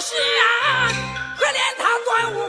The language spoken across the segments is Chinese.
是啊可怜他端午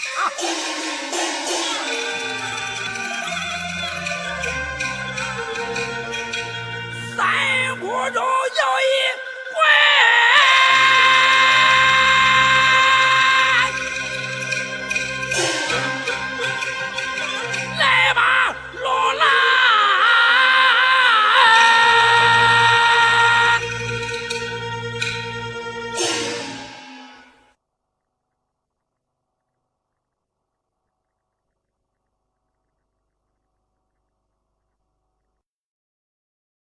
デデデン!